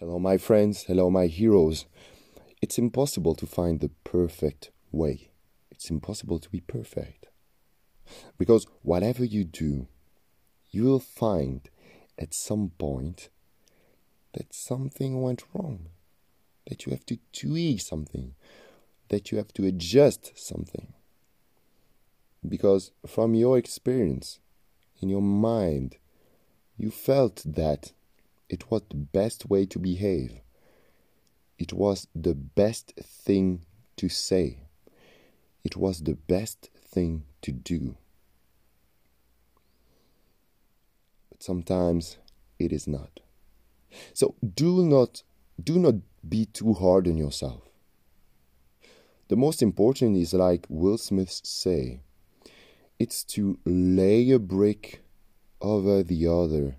Hello, my friends. Hello, my heroes. It's impossible to find the perfect way. It's impossible to be perfect. Because whatever you do, you will find at some point that something went wrong, that you have to tweak something, that you have to adjust something. Because from your experience, in your mind, you felt that it was the best way to behave. It was the best thing to say. It was the best thing to do. But sometimes it is not. So do not do not be too hard on yourself. The most important is like Will Smith say, it's to lay a brick over the other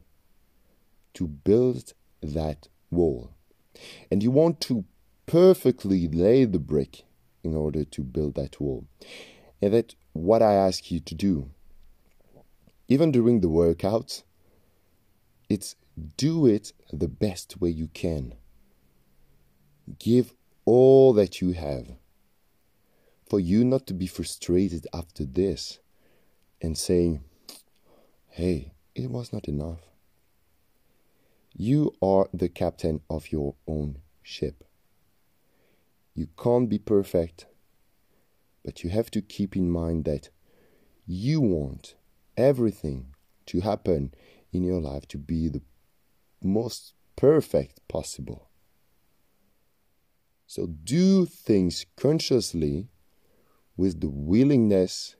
to build that wall. And you want to perfectly lay the brick in order to build that wall. And that's what I ask you to do. Even during the workout, it's do it the best way you can. Give all that you have. For you not to be frustrated after this and saying, hey, it was not enough. You are the captain of your own ship. You can't be perfect, but you have to keep in mind that you want everything to happen in your life to be the most perfect possible. So do things consciously with the willingness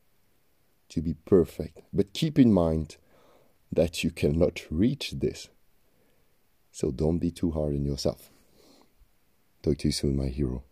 to be perfect. But keep in mind that you cannot reach this. So don't be too hard on yourself. Talk to you soon, my hero.